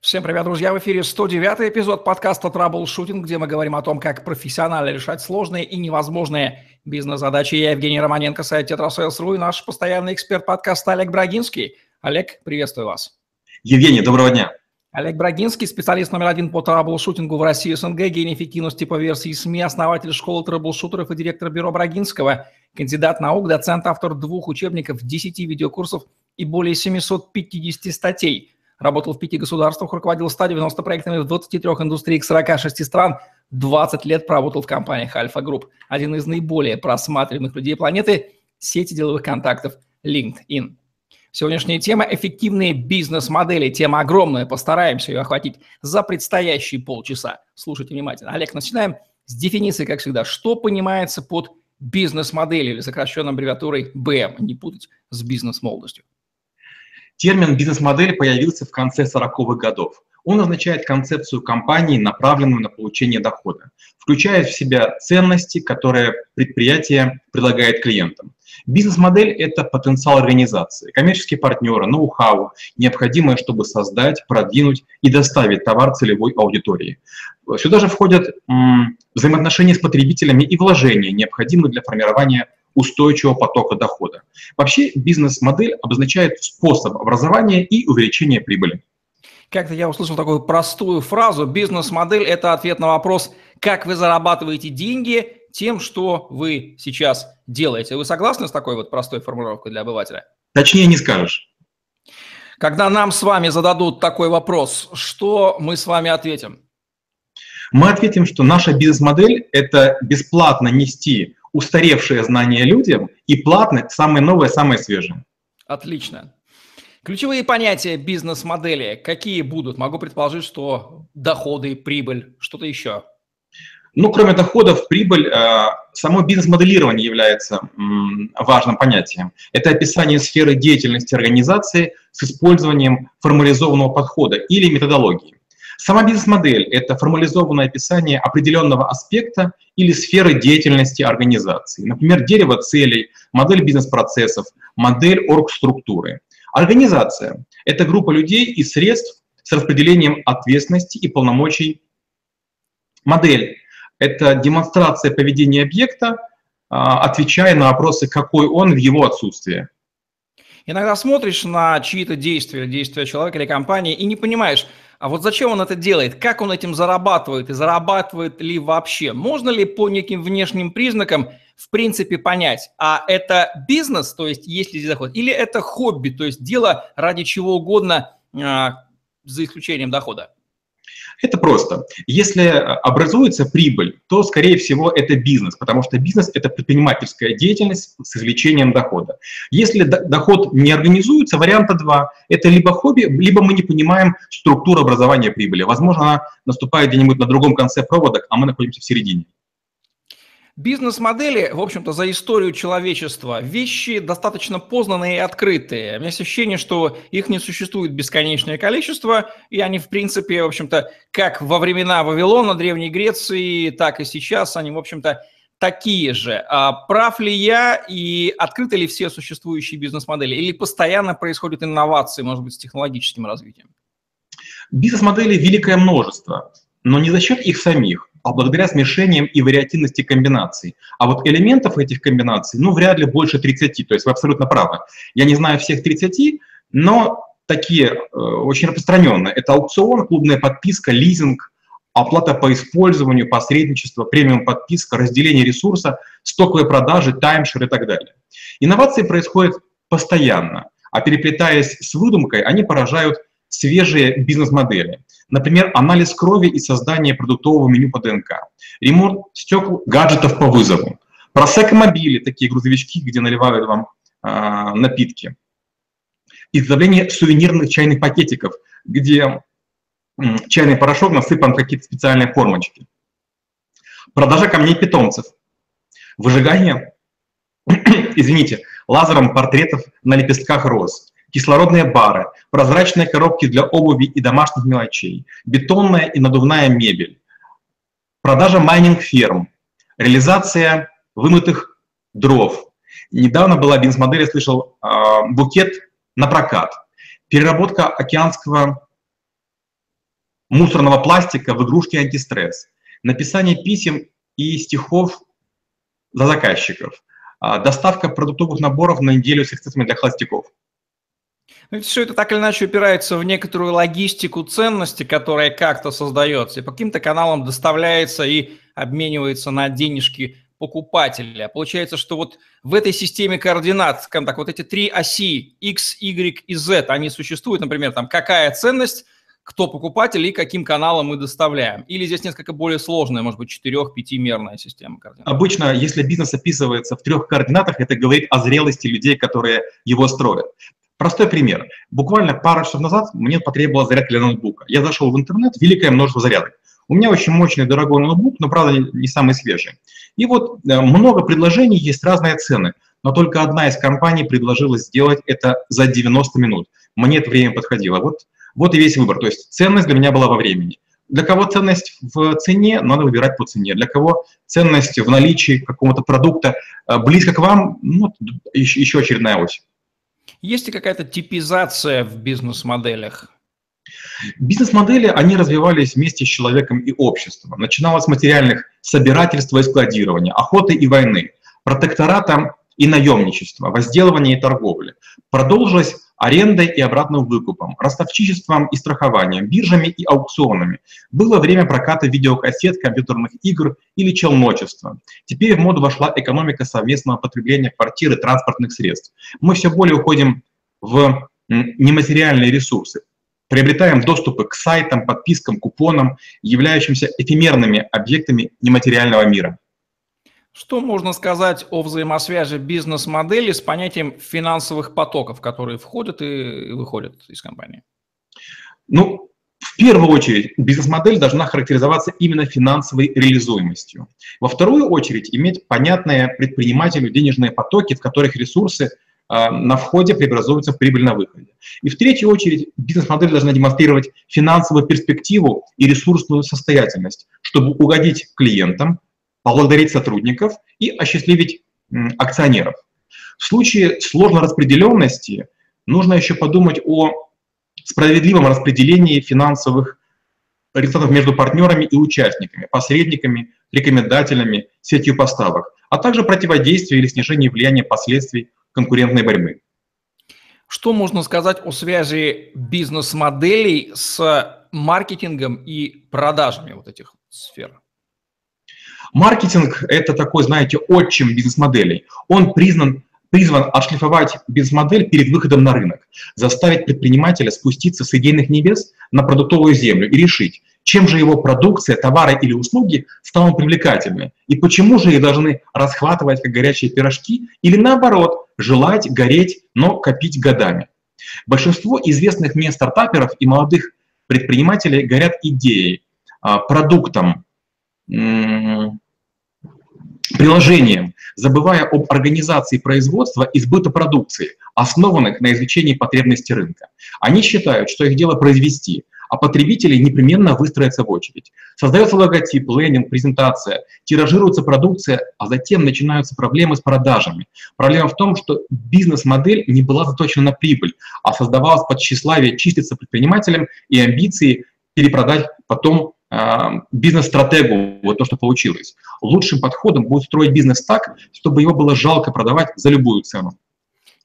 Всем привет, друзья! В эфире 109 эпизод подкаста «Траблшутинг», где мы говорим о том, как профессионально решать сложные и невозможные бизнес-задачи. Я Евгений Романенко, сайт «Tetrasales.ru» и наш постоянный эксперт подкаста Олег Брагинский. Олег, приветствую вас. Евгений, доброго дня. Олег Брагинский, специалист номер один по траблшутингу в России СНГ, гений эффективности по версии СМИ, основатель школы траблшутеров и директор бюро Брагинского, кандидат наук, доцент, автор двух учебников, 10 видеокурсов и более 750 статей – Работал в пяти государствах, руководил 190 проектами в 23 индустриях 46 стран, 20 лет проработал в компаниях Альфа Групп. Один из наиболее просматриваемых людей планеты – сети деловых контактов LinkedIn. Сегодняшняя тема – эффективные бизнес-модели. Тема огромная, постараемся ее охватить за предстоящие полчаса. Слушайте внимательно. Олег, начинаем с дефиниции, как всегда. Что понимается под бизнес-моделью или сокращенной аббревиатурой BM? Не путать с бизнес-молодостью. Термин «бизнес-модель» появился в конце 40-х годов. Он означает концепцию компании, направленную на получение дохода, включая в себя ценности, которые предприятие предлагает клиентам. Бизнес-модель – это потенциал организации, коммерческие партнеры, ноу-хау, необходимое, чтобы создать, продвинуть и доставить товар целевой аудитории. Сюда же входят м, взаимоотношения с потребителями и вложения, необходимые для формирования устойчивого потока дохода. Вообще бизнес-модель обозначает способ образования и увеличения прибыли. Как-то я услышал такую простую фразу. Бизнес-модель – это ответ на вопрос, как вы зарабатываете деньги тем, что вы сейчас делаете. Вы согласны с такой вот простой формулировкой для обывателя? Точнее не скажешь. Когда нам с вами зададут такой вопрос, что мы с вами ответим? Мы ответим, что наша бизнес-модель – это бесплатно нести устаревшие знания людям и платно самые новые, самые свежие. Отлично. Ключевые понятия бизнес-модели какие будут? Могу предположить, что доходы, прибыль, что-то еще. Ну, кроме доходов, прибыль, э, само бизнес-моделирование является важным понятием. Это описание сферы деятельности организации с использованием формализованного подхода или методологии. Сама бизнес-модель – это формализованное описание определенного аспекта или сферы деятельности организации. Например, дерево целей, модель бизнес-процессов, модель оргструктуры. Организация – это группа людей и средств с распределением ответственности и полномочий. Модель – это демонстрация поведения объекта, а, отвечая на вопросы, какой он в его отсутствии. Иногда смотришь на чьи-то действия, действия человека или компании и не понимаешь, а вот зачем он это делает? Как он этим зарабатывает? И зарабатывает ли вообще? Можно ли по неким внешним признакам в принципе понять, а это бизнес, то есть есть ли здесь доход, или это хобби, то есть дело ради чего угодно, а, за исключением дохода? Это просто. Если э, образуется прибыль, то, скорее всего, это бизнес, потому что бизнес – это предпринимательская деятельность с извлечением дохода. Если доход не организуется, варианта два – это либо хобби, либо мы не понимаем структуру образования прибыли. Возможно, она наступает где-нибудь на другом конце провода, а мы находимся в середине. Бизнес-модели, в общем-то, за историю человечества, вещи достаточно познанные и открытые. У меня есть ощущение, что их не существует бесконечное количество, и они, в принципе, в общем-то, как во времена Вавилона, Древней Греции, так и сейчас, они, в общем-то, такие же. А прав ли я и открыты ли все существующие бизнес-модели? Или постоянно происходят инновации, может быть, с технологическим развитием? Бизнес-моделей великое множество, но не за счет их самих, а благодаря смешениям и вариативности комбинаций. А вот элементов этих комбинаций, ну, вряд ли больше 30, то есть вы абсолютно правы. Я не знаю всех 30, но такие э, очень распространенные. Это аукцион, клубная подписка, лизинг, оплата по использованию, посредничество, премиум подписка, разделение ресурса, стоковые продажи, таймшер и так далее. Инновации происходят постоянно, а переплетаясь с выдумкой, они поражают свежие бизнес-модели. Например, анализ крови и создание продуктового меню по ДНК, ремонт стекол, гаджетов по вызову, просека-мобили, такие грузовички, где наливают вам э, напитки, изготовление сувенирных чайных пакетиков, где э, чайный порошок насыпан в какие-то специальные формочки, продажа камней питомцев, выжигание, извините, лазером портретов на лепестках роз, кислородные бары, прозрачные коробки для обуви и домашних мелочей, бетонная и надувная мебель, продажа майнинг-ферм, реализация вымытых дров. Недавно была бизнес-модель, я слышал, а, букет на прокат, переработка океанского мусорного пластика в игрушки антистресс, написание писем и стихов за заказчиков, а, доставка продуктовых наборов на неделю с средствами для холостяков. Ну, все это так или иначе упирается в некоторую логистику ценности, которая как-то создается, и по каким-то каналам доставляется и обменивается на денежки покупателя. Получается, что вот в этой системе координат, скажем так, вот эти три оси X, Y и Z, они существуют, например, там какая ценность, кто покупатель и каким каналом мы доставляем. Или здесь несколько более сложная, может быть, четырех-пятимерная система координат. Обычно, если бизнес описывается в трех координатах, это говорит о зрелости людей, которые его строят. Простой пример. Буквально пару часов назад мне потребовалась зарядка для ноутбука. Я зашел в интернет, великое множество зарядок. У меня очень мощный, дорогой ноутбук, но, правда, не самый свежий. И вот э, много предложений, есть разные цены, но только одна из компаний предложила сделать это за 90 минут. Мне это время подходило. Вот, вот и весь выбор. То есть ценность для меня была во времени. Для кого ценность в цене, надо выбирать по цене. Для кого ценность в наличии какого-то продукта э, близко к вам, ну, еще очередная ось. Есть ли какая-то типизация в бизнес-моделях? Бизнес-модели, они развивались вместе с человеком и обществом. Начиналось с материальных собирательства и складирования, охоты и войны, протектората и наемничества, возделывания и торговли. Продолжилось арендой и обратным выкупом, ростовчичеством и страхованием, биржами и аукционами. Было время проката видеокассет, компьютерных игр или челночества. Теперь в моду вошла экономика совместного потребления квартир и транспортных средств. Мы все более уходим в нематериальные ресурсы, приобретаем доступы к сайтам, подпискам, купонам, являющимся эфемерными объектами нематериального мира. Что можно сказать о взаимосвязи бизнес-модели с понятием финансовых потоков, которые входят и выходят из компании? Ну, в первую очередь, бизнес-модель должна характеризоваться именно финансовой реализуемостью. Во вторую очередь, иметь понятные предпринимателю денежные потоки, в которых ресурсы а, на входе преобразуются в прибыль на выходе. И в третью очередь бизнес-модель должна демонстрировать финансовую перспективу и ресурсную состоятельность, чтобы угодить клиентам, поблагодарить сотрудников и осчастливить акционеров. В случае сложной распределенности нужно еще подумать о справедливом распределении финансовых результатов между партнерами и участниками, посредниками, рекомендателями, сетью поставок, а также противодействие или снижение влияния последствий конкурентной борьбы. Что можно сказать о связи бизнес-моделей с маркетингом и продажами вот этих сфер? Маркетинг – это такой, знаете, отчим бизнес-моделей. Он признан призван отшлифовать бизнес-модель перед выходом на рынок, заставить предпринимателя спуститься с идейных небес на продуктовую землю и решить, чем же его продукция, товары или услуги станут привлекательны, и почему же их должны расхватывать как горячие пирожки, или наоборот, желать, гореть, но копить годами. Большинство известных мне стартаперов и молодых предпринимателей горят идеей, а, продуктом, приложением, забывая об организации производства и сбыта продукции, основанных на изучении потребностей рынка. Они считают, что их дело произвести, а потребители непременно выстроятся в очередь. Создается логотип, лендинг, презентация, тиражируется продукция, а затем начинаются проблемы с продажами. Проблема в том, что бизнес-модель не была заточена на прибыль, а создавалась под тщеславие чиститься предпринимателям и амбиции перепродать потом бизнес-стратегу, вот то, что получилось. Лучшим подходом будет строить бизнес так, чтобы его было жалко продавать за любую цену.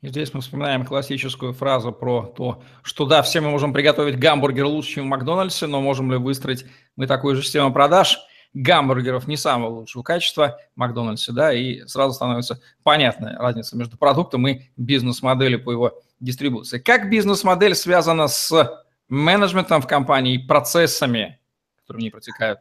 И здесь мы вспоминаем классическую фразу про то, что да, все мы можем приготовить гамбургер лучше, чем в Макдональдсе, но можем ли выстроить мы такую же систему продаж гамбургеров не самого лучшего качества в Макдональдсе, да, и сразу становится понятная разница между продуктом и бизнес-моделью по его дистрибуции. Как бизнес-модель связана с менеджментом в компании процессами, которые в ней протекают?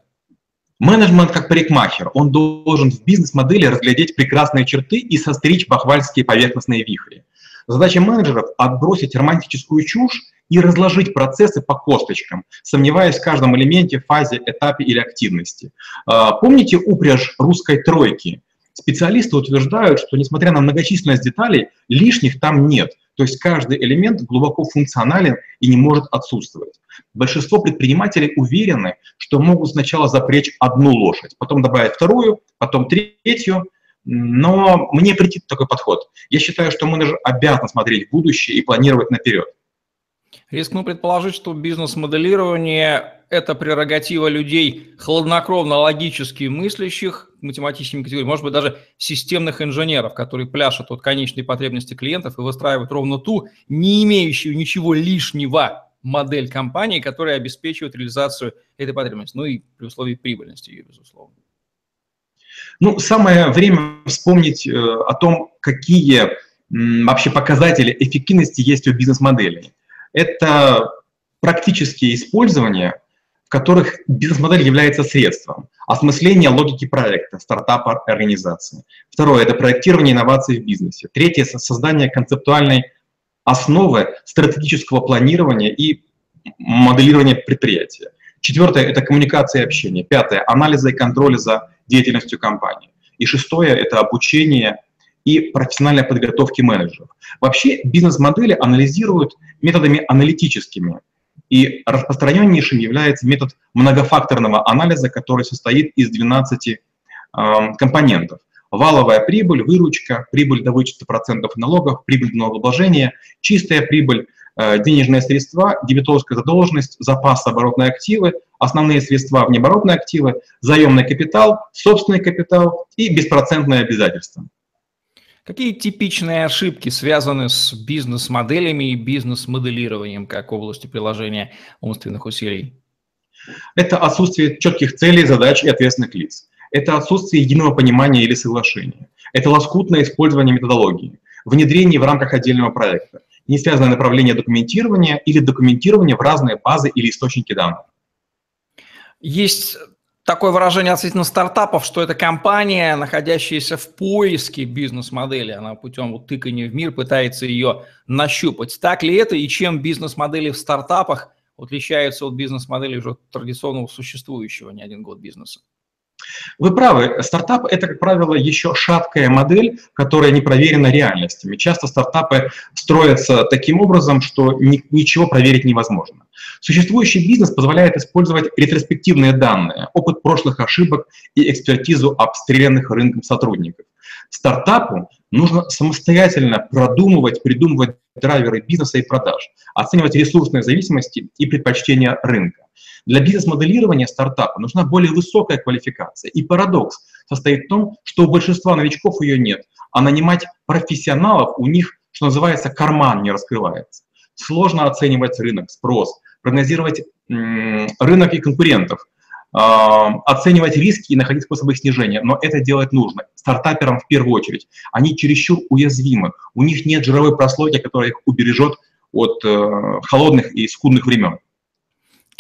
Менеджмент как парикмахер, он должен в бизнес-модели разглядеть прекрасные черты и состричь бахвальские поверхностные вихри. Задача менеджеров – отбросить романтическую чушь и разложить процессы по косточкам, сомневаясь в каждом элементе, фазе, этапе или активности. А, помните упряжь русской тройки? Специалисты утверждают, что несмотря на многочисленность деталей, лишних там нет. То есть каждый элемент глубоко функционален и не может отсутствовать. Большинство предпринимателей уверены, что могут сначала запречь одну лошадь, потом добавить вторую, потом третью, но мне претит такой подход. Я считаю, что менеджер обязан смотреть в будущее и планировать наперед. Рискну предположить, что бизнес-моделирование это прерогатива людей хладнокровно логически мыслящих, математическими категориями, может быть, даже системных инженеров, которые пляшут от конечной потребности клиентов и выстраивают ровно ту, не имеющую ничего лишнего модель компании, которая обеспечивает реализацию этой потребности, ну и при условии прибыльности ее, безусловно. Ну, самое время вспомнить э, о том, какие вообще показатели эффективности есть у бизнес-моделей. Это практические использования, которых бизнес-модель является средством, осмысление логики проекта, стартапа, организации. Второе – это проектирование инноваций в бизнесе. Третье – создание концептуальной основы стратегического планирования и моделирования предприятия. Четвертое – это коммуникация и общение. Пятое – анализа и контроля за деятельностью компании. И шестое – это обучение и профессиональной подготовки менеджеров. Вообще бизнес-модели анализируют методами аналитическими, и распространеннейшим является метод многофакторного анализа, который состоит из 12 э, компонентов. Валовая прибыль, выручка, прибыль до вычета процентов налогов, прибыль до налогообложения, чистая прибыль, э, денежные средства, дебиторская задолженность, запас, оборотные активы, основные средства, внеоборотные активы, заемный капитал, собственный капитал и беспроцентные обязательства. Какие типичные ошибки связаны с бизнес-моделями и бизнес-моделированием как области приложения умственных усилий? Это отсутствие четких целей, задач и ответственных лиц. Это отсутствие единого понимания или соглашения. Это лоскутное использование методологии, внедрение в рамках отдельного проекта, не связанное направление документирования или документирование в разные базы или источники данных. Есть такое выражение относительно стартапов, что это компания, находящаяся в поиске бизнес-модели. Она путем вот тыкания в мир пытается ее нащупать. Так ли это и чем бизнес-модели в стартапах отличаются от бизнес-модели уже традиционного существующего не один год бизнеса? Вы правы, стартап – это, как правило, еще шаткая модель, которая не проверена реальностями. Часто стартапы строятся таким образом, что ни, ничего проверить невозможно. Существующий бизнес позволяет использовать ретроспективные данные, опыт прошлых ошибок и экспертизу обстрелянных рынком сотрудников. Стартапу нужно самостоятельно продумывать, придумывать драйверы бизнеса и продаж, оценивать ресурсные зависимости и предпочтения рынка. Для бизнес-моделирования стартапа нужна более высокая квалификация. И парадокс состоит в том, что у большинства новичков ее нет, а нанимать профессионалов у них, что называется, карман не раскрывается. Сложно оценивать рынок, спрос, прогнозировать рынок и конкурентов, а, оценивать риски и находить способы их снижения. Но это делать нужно. Стартаперам в первую очередь. Они чересчур уязвимы. У них нет жировой прослойки, которая их убережет от э, холодных и скудных времен.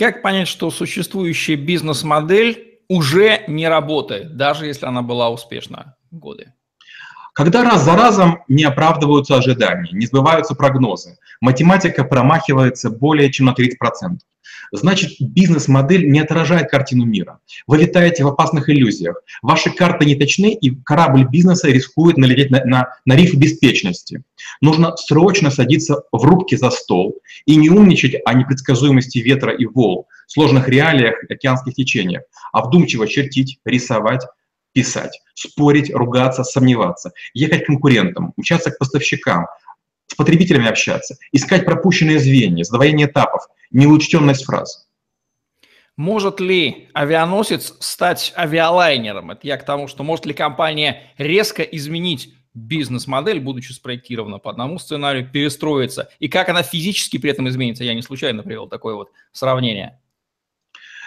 Как понять, что существующая бизнес-модель уже не работает, даже если она была успешна годы? Когда раз за разом не оправдываются ожидания, не сбываются прогнозы, математика промахивается более чем на 30%. Значит, бизнес-модель не отражает картину мира. Вы витаете в опасных иллюзиях. Ваши карты не точны, и корабль бизнеса рискует налететь на, на, на риф беспечности. Нужно срочно садиться в рубке за стол и не умничать о непредсказуемости ветра и волн, сложных реалиях океанских течениях, а вдумчиво чертить, рисовать, писать, спорить, ругаться, сомневаться, ехать к конкурентам, учаться к поставщикам, с потребителями общаться, искать пропущенные звенья, сдвоение этапов, неучтенность фраз. Может ли авианосец стать авиалайнером? Это я к тому, что может ли компания резко изменить бизнес-модель, будучи спроектирована по одному сценарию, перестроиться? И как она физически при этом изменится? Я не случайно привел такое вот сравнение.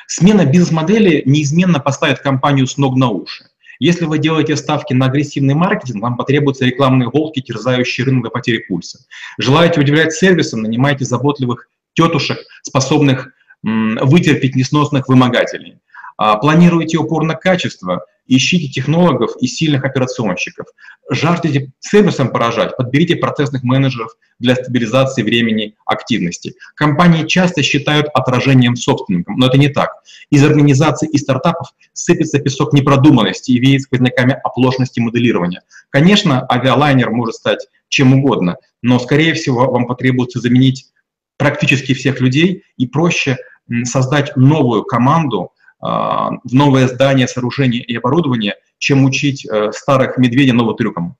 Смена бизнес-модели неизменно поставит компанию с ног на уши. Если вы делаете ставки на агрессивный маркетинг, вам потребуются рекламные волки, терзающие рынок до потери пульса. Желаете удивлять сервисом, нанимайте заботливых тетушек, способных вытерпеть несносных вымогателей. А, планируете упор на качество, ищите технологов и сильных операционщиков. Жаждете сервисом поражать, подберите процессных менеджеров для стабилизации времени активности. Компании часто считают отражением собственником, но это не так. Из организаций и стартапов сыпется песок непродуманности и веет сквозняками оплошности моделирования. Конечно, авиалайнер может стать чем угодно, но, скорее всего, вам потребуется заменить практически всех людей и проще создать новую команду, а, в новое здание, сооружение и оборудование, чем учить э, старых медведей новым трюкам.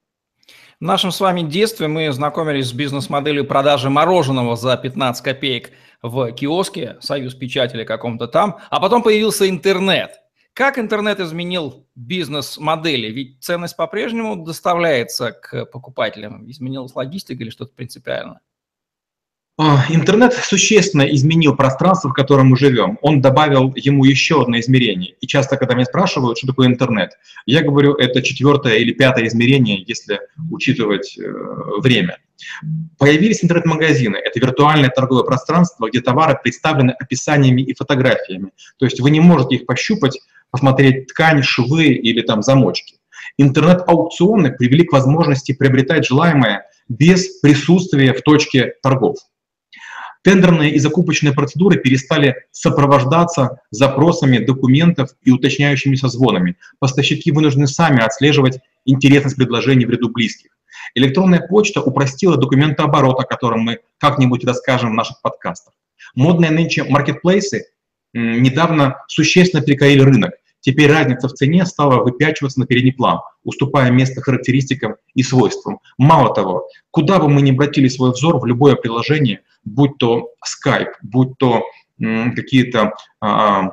В нашем с вами детстве мы знакомились с бизнес-моделью продажи мороженого за 15 копеек в киоске, союз печатели каком-то там, а потом появился интернет. Как интернет изменил бизнес-модели? Ведь ценность по-прежнему доставляется к покупателям. Изменилась логистика или что-то принципиальное? А, интернет существенно изменил пространство, в котором мы живем. Он добавил ему еще одно измерение. И часто, когда меня спрашивают, что такое интернет, я говорю, это четвертое или пятое измерение, если учитывать э, время. Появились интернет-магазины. Это виртуальное торговое пространство, где товары представлены описаниями и фотографиями. То есть вы не можете их пощупать, посмотреть ткань, швы или там замочки. Интернет-аукционы привели к возможности приобретать желаемое без присутствия в точке торгов. Тендерные и закупочные процедуры перестали сопровождаться запросами документов и уточняющимися звонами. Поставщики вынуждены сами отслеживать интересность предложений в ряду близких. Электронная почта упростила документооборот, о котором мы как-нибудь расскажем в наших подкастах. Модные нынче маркетплейсы недавно существенно перекорили рынок. Теперь разница в цене стала выпячиваться на передний план, уступая место характеристикам и свойствам. Мало того, куда бы мы ни обратили свой взор, в любое приложение, будь то Skype, будь то какие-то а,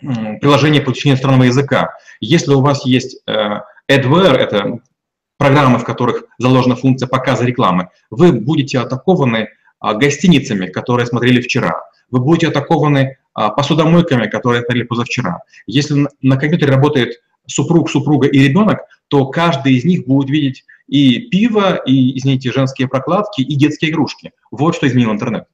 приложения по изучению иностранного языка, если у вас есть э, AdWare, это программы, в которых заложена функция показа рекламы, вы будете атакованы а, гостиницами, которые смотрели вчера, вы будете атакованы а, посудомойками, которые смотрели позавчера. Если на компьютере работает супруг, супруга и ребенок, то каждый из них будет видеть и пиво, и, извините, женские прокладки, и детские игрушки. Вот что изменил интернет.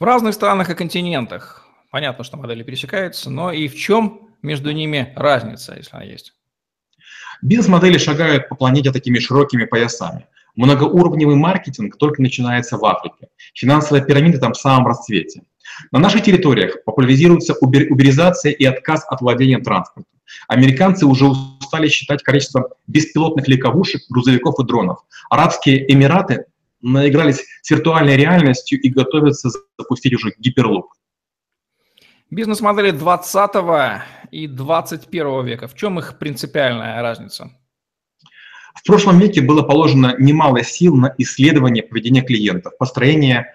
В разных странах и континентах. Понятно, что модели пересекаются, но и в чем между ними разница, если она есть? Бизнес-модели шагают по планете такими широкими поясами. Многоуровневый маркетинг только начинается в Африке. Финансовая пирамида там в самом расцвете. На наших территориях популяризируется уберизация и отказ от владения транспортом. Американцы уже устали считать количество беспилотных легковушек, грузовиков и дронов. Арабские Эмираты наигрались с виртуальной реальностью и готовятся запустить уже гиперлуп. Бизнес-модели 20 и 21 века. В чем их принципиальная разница? В прошлом веке было положено немало сил на исследование поведения клиентов, построение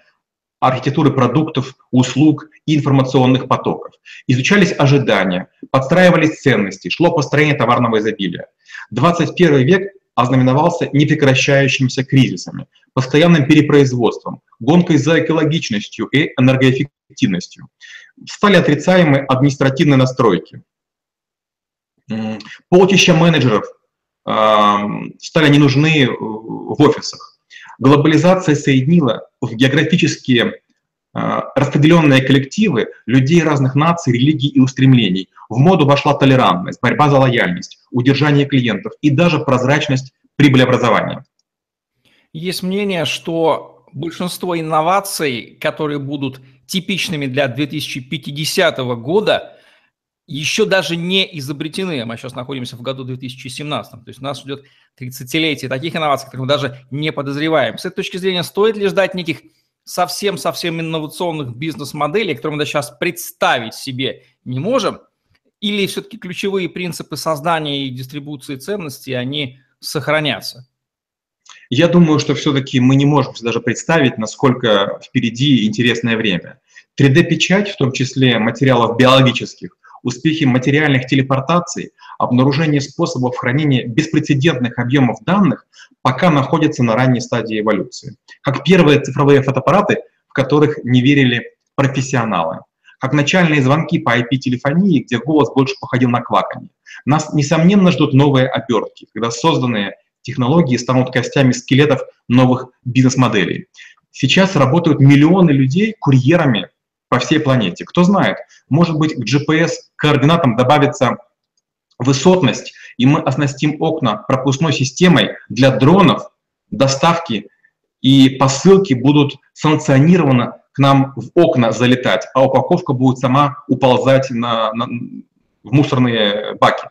архитектуры продуктов, услуг и информационных потоков. Изучались ожидания, подстраивались ценности, шло построение товарного изобилия. 21 век ознаменовался непрекращающимися кризисами, постоянным перепроизводством, гонкой за экологичностью и энергоэффективностью. Стали отрицаемы административные настройки. Полчища менеджеров стали не нужны в офисах. Глобализация соединила в географические а, распределенные коллективы людей разных наций, религий и устремлений. В моду вошла толерантность, борьба за лояльность, удержание клиентов и даже прозрачность прибылеобразования. Есть мнение, что большинство инноваций, которые будут типичными для 2050 года, еще даже не изобретены. Мы сейчас находимся в году 2017, то есть у нас ждет 30-летие таких инноваций, которые мы даже не подозреваем. С этой точки зрения, стоит ли ждать неких совсем-совсем инновационных бизнес-моделей, которые мы даже сейчас представить себе не можем, или все-таки ключевые принципы создания и дистрибуции ценностей, они сохранятся? Я думаю, что все-таки мы не можем даже представить, насколько впереди интересное время. 3D-печать, в том числе материалов биологических, успехи материальных телепортаций, обнаружение способов хранения беспрецедентных объемов данных пока находятся на ранней стадии эволюции. Как первые цифровые фотоаппараты, в которых не верили профессионалы. Как начальные звонки по IP-телефонии, где голос больше походил на кваканье. Нас, несомненно, ждут новые обертки, когда созданные технологии станут костями скелетов новых бизнес-моделей. Сейчас работают миллионы людей курьерами по всей планете. Кто знает, может быть, к GPS-координатам добавится высотность, и мы оснастим окна пропускной системой для дронов, доставки и посылки будут санкционированы к нам в окна залетать, а упаковка будет сама уползать на, на, в мусорные баки.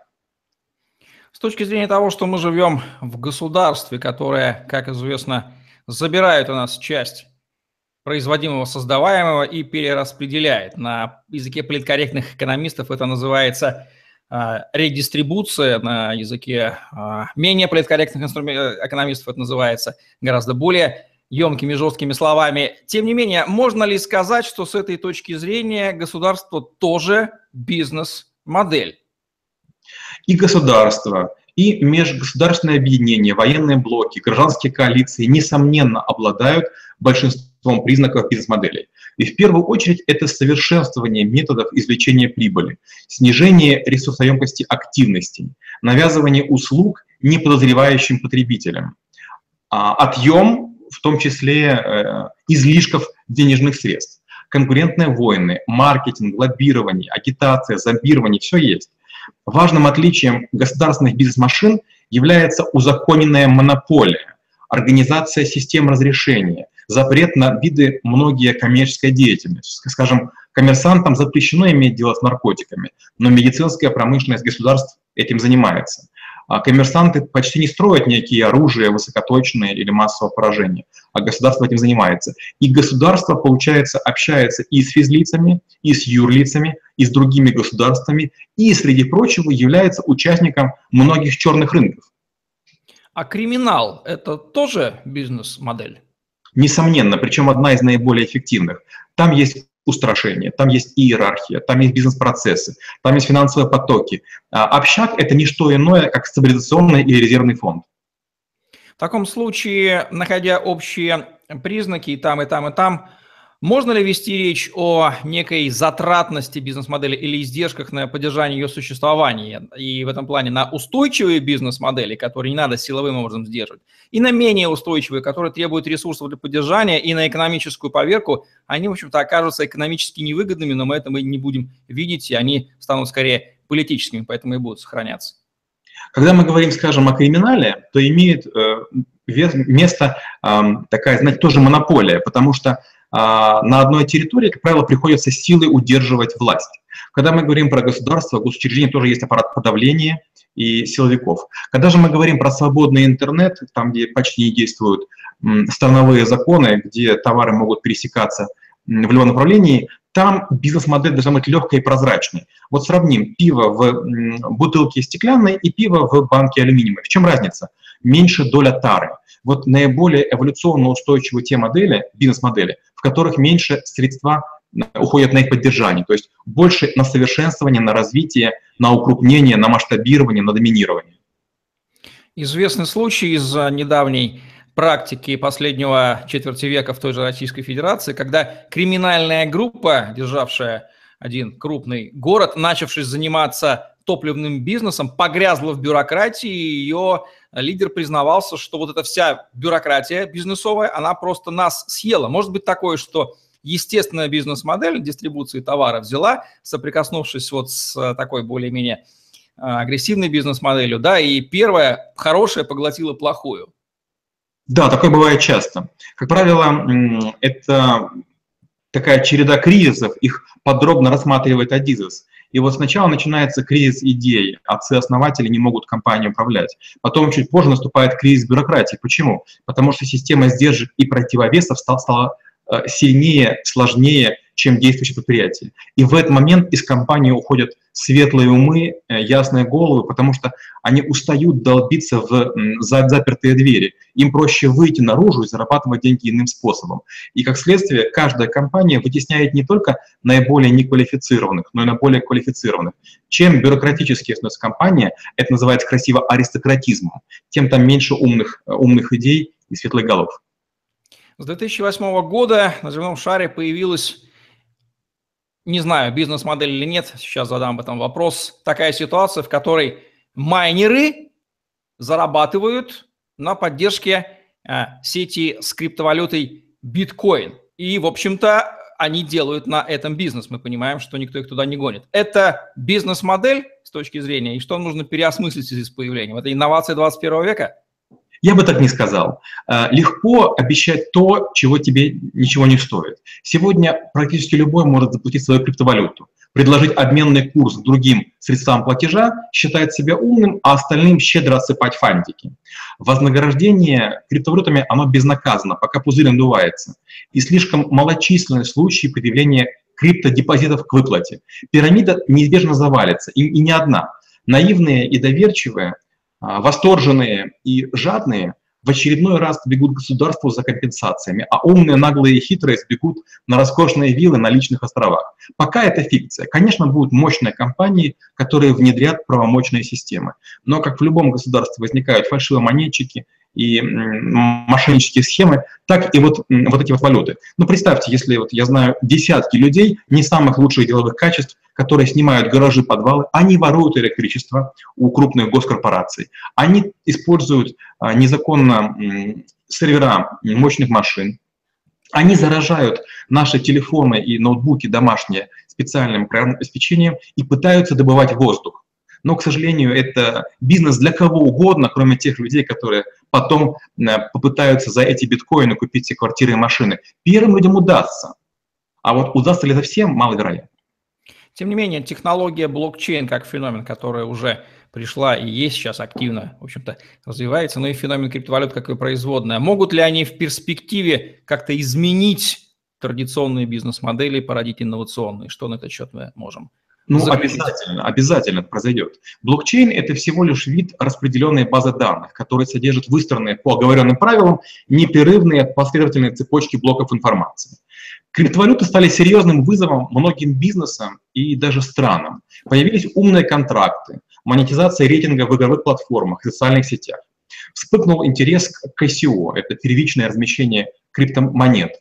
С точки зрения того, что мы живем в государстве, которое, как известно, забирает у нас часть производимого, создаваемого и перераспределяет. На языке политкорректных экономистов это называется редистрибуция на языке менее политкорректных экономистов, это называется гораздо более емкими, жесткими словами. Тем не менее, можно ли сказать, что с этой точки зрения государство тоже бизнес-модель? И государство, и межгосударственные объединения, военные блоки, гражданские коалиции, несомненно, обладают большинством признаков бизнес-моделей. И в первую очередь это совершенствование методов извлечения прибыли, снижение ресурсоемкости активностей, навязывание услуг неподозревающим потребителям, а, отъем в том числе э, излишков денежных средств. Конкурентные войны, маркетинг, лоббирование, агитация, зомбирование – все есть. Важным отличием государственных бизнес-машин является узаконенная монополия, организация систем разрешения, запрет на виды многие коммерческой деятельности. Скажем, коммерсантам запрещено иметь дело с наркотиками, но медицинская промышленность государств этим занимается. А коммерсанты почти не строят некие оружия высокоточные или массового поражения, а государство этим занимается. И государство, получается, общается и с физлицами, и с юрлицами, и с другими государствами, и, среди прочего, является участником многих черных рынков. А криминал – это тоже бизнес-модель? Несомненно, причем одна из наиболее эффективных. Там есть устрашение, там есть иерархия, там есть бизнес-процессы, там есть финансовые потоки. А общак – это не что иное, как стабилизационный или резервный фонд. В таком случае, находя общие признаки и там, и там, и там, можно ли вести речь о некой затратности бизнес-модели или издержках на поддержание ее существования, и в этом плане на устойчивые бизнес-модели, которые не надо силовым образом сдерживать, и на менее устойчивые, которые требуют ресурсов для поддержания, и на экономическую поверку, они, в общем-то, окажутся экономически невыгодными, но мы это мы не будем видеть, и они станут скорее политическими, поэтому и будут сохраняться. Когда мы говорим, скажем, о криминале, то имеет э, место э, такая, знаете, тоже монополия, потому что на одной территории, как правило, приходится силой удерживать власть. Когда мы говорим про государство, госучреждение тоже есть аппарат подавления и силовиков. Когда же мы говорим про свободный интернет, там, где почти не действуют страновые законы, где товары могут пересекаться в любом направлении, там бизнес-модель должна быть легкой и прозрачной. Вот сравним пиво в бутылке стеклянной и пиво в банке алюминиевой. В чем разница? Меньше доля тары. Вот наиболее эволюционно устойчивые те модели, бизнес-модели, в которых меньше средства э, уходят на их поддержание, то есть больше на совершенствование, на развитие, на укрупнение, на масштабирование, на доминирование. Известный случай из недавней практики последнего четверти века в той же Российской Федерации, когда криминальная группа, державшая один крупный город, начавшись заниматься топливным бизнесом, погрязла в бюрократии, и ее лидер признавался, что вот эта вся бюрократия бизнесовая, она просто нас съела. Может быть такое, что естественная бизнес-модель дистрибуции товара взяла, соприкоснувшись вот с такой более-менее а, агрессивной бизнес-моделью, да, и первая хорошая поглотила плохую. Да, такое бывает часто. Как правило, это такая череда кризисов, их подробно рассматривает Адизес. И вот сначала начинается кризис идей, отцы-основатели не могут компанией управлять. Потом чуть позже наступает кризис бюрократии. Почему? Потому что система сдержек и противовесов стала, стала э, сильнее, сложнее, чем действующее предприятие. И в этот момент из компании уходят светлые умы, э, ясные головы, потому что они устают долбиться в запертые двери. Им проще выйти наружу и зарабатывать деньги иным способом. И как следствие, каждая компания вытесняет не только наиболее неквалифицированных, но и на более квалифицированных. Чем бюрократически становится компания, это называется красиво аристократизмом, тем там меньше умных, э, умных идей и светлых голов. С 2008 года на земном шаре появилась не знаю, бизнес-модель или нет, сейчас задам об этом вопрос, такая ситуация, в которой майнеры зарабатывают на поддержке э, сети с криптовалютой биткоин. И, в общем-то, они делают на этом бизнес. Мы понимаем, что никто их туда не гонит. Это бизнес-модель с точки зрения, и что нужно переосмыслить в связи с появлением? Это инновация 21 века? Я бы так не сказал. Э, легко обещать то, чего тебе ничего не стоит. Сегодня практически любой может заплатить свою криптовалюту, предложить обменный курс другим средствам платежа, считать себя умным, а остальным щедро отсыпать фантики. Вознаграждение криптовалютами, оно безнаказанно, пока пузырь надувается. И слишком малочисленные случаи появления криптодепозитов к выплате. Пирамида неизбежно завалится, и, и не одна – Наивные и доверчивые, восторженные и жадные в очередной раз бегут государству за компенсациями, а умные, наглые и хитрые сбегут на роскошные виллы на личных островах. Пока это фикция. Конечно, будут мощные компании, которые внедрят правомочные системы. Но, как в любом государстве, возникают фальшивые монетчики и мошеннические схемы, так и вот, вот эти вот валюты. Ну, представьте, если вот я знаю десятки людей не самых лучших деловых качеств, которые снимают гаражи, подвалы, они воруют электричество у крупных госкорпораций, они используют а, незаконно сервера мощных машин, они заражают наши телефоны и ноутбуки домашние специальным программным обеспечением и пытаются добывать воздух. Но, к сожалению, это бизнес для кого угодно, кроме тех людей, которые потом попытаются за эти биткоины купить себе квартиры и машины. Первым людям удастся. А вот удастся ли это всем, маловероятно. Тем не менее, технология блокчейн как феномен, который уже пришла и есть сейчас активно, в общем-то, развивается, но и феномен криптовалют как и производная. Могут ли они в перспективе как-то изменить традиционные бизнес-модели, породить инновационные? Что на этот счет мы можем ну, Заключить. обязательно, обязательно это произойдет. Блокчейн – это всего лишь вид распределенной базы данных, который содержит выстроенные по оговоренным правилам непрерывные последовательные цепочки блоков информации. Криптовалюты стали серьезным вызовом многим бизнесам и даже странам. Появились умные контракты, монетизация рейтинга в игровых платформах и социальных сетях. Вспыхнул интерес к ICO – это первичное размещение криптомонет.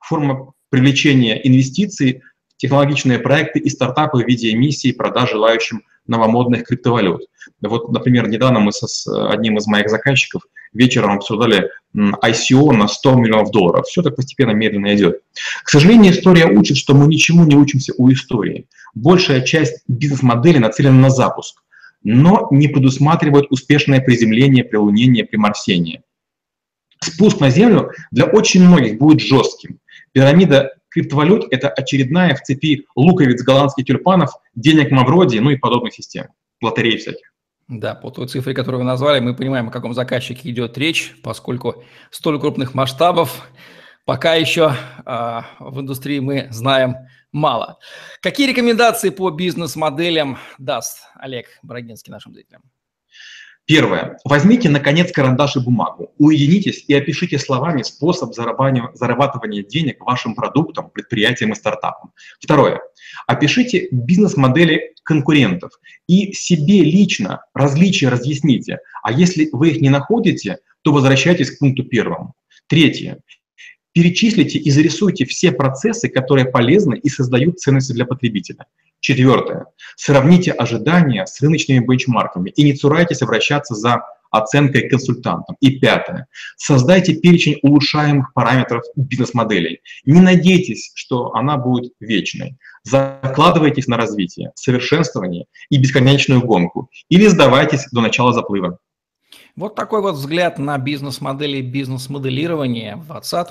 Форма привлечения инвестиций – технологичные проекты и стартапы в виде эмиссии, продаж желающим новомодных криптовалют. Вот, например, недавно мы с одним из моих заказчиков вечером обсуждали ICO на 100 миллионов долларов. Все это постепенно, медленно идет. К сожалению, история учит, что мы ничему не учимся у истории. Большая часть бизнес-модели нацелена на запуск, но не предусматривает успешное приземление, прилунение, приморсение. Спуск на Землю для очень многих будет жестким. Пирамида криптовалют – это очередная в цепи луковиц голландских тюльпанов, денег Мавроди, ну и подобных систем, лотерей всяких. Да, по той цифре, которую вы назвали, мы понимаем, о каком заказчике идет речь, поскольку столь крупных масштабов пока еще э, в индустрии мы знаем мало. Какие рекомендации по бизнес-моделям даст Олег Брагинский нашим зрителям? Первое. Возьмите, наконец, карандаш и бумагу. Уединитесь и опишите словами способ зарабатывания денег вашим продуктам, предприятиям и стартапам. Второе. Опишите бизнес-модели конкурентов и себе лично различия разъясните. А если вы их не находите, то возвращайтесь к пункту первому. Третье. Перечислите и зарисуйте все процессы, которые полезны и создают ценности для потребителя. Четвертое. Сравните ожидания с рыночными бенчмарками и не цурайтесь обращаться за оценкой консультантом. И пятое. Создайте перечень улучшаемых параметров бизнес-моделей. Не надейтесь, что она будет вечной. Закладывайтесь на развитие, совершенствование и бесконечную гонку. Или сдавайтесь до начала заплыва. Вот такой вот взгляд на бизнес-модели бизнес-моделирования в 20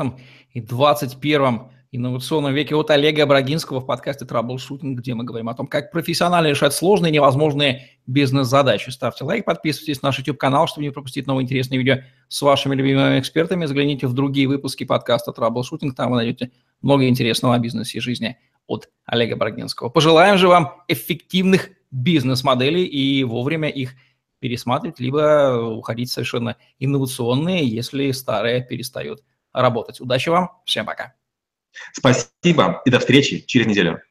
и 21 инновационном веке от Олега Брагинского в подкасте «Траблшутинг», где мы говорим о том, как профессионально решать сложные невозможные бизнес-задачи. Ставьте лайк, подписывайтесь на наш YouTube-канал, чтобы не пропустить новые интересные видео с вашими любимыми экспертами. Загляните в другие выпуски подкаста «Траблшутинг», там вы найдете много интересного о бизнесе и жизни от Олега Брагинского. Пожелаем же вам эффективных бизнес-моделей и вовремя их пересматривать, либо уходить совершенно инновационные, если старые перестают работать. Удачи вам, всем пока! Спасибо и до встречи через неделю.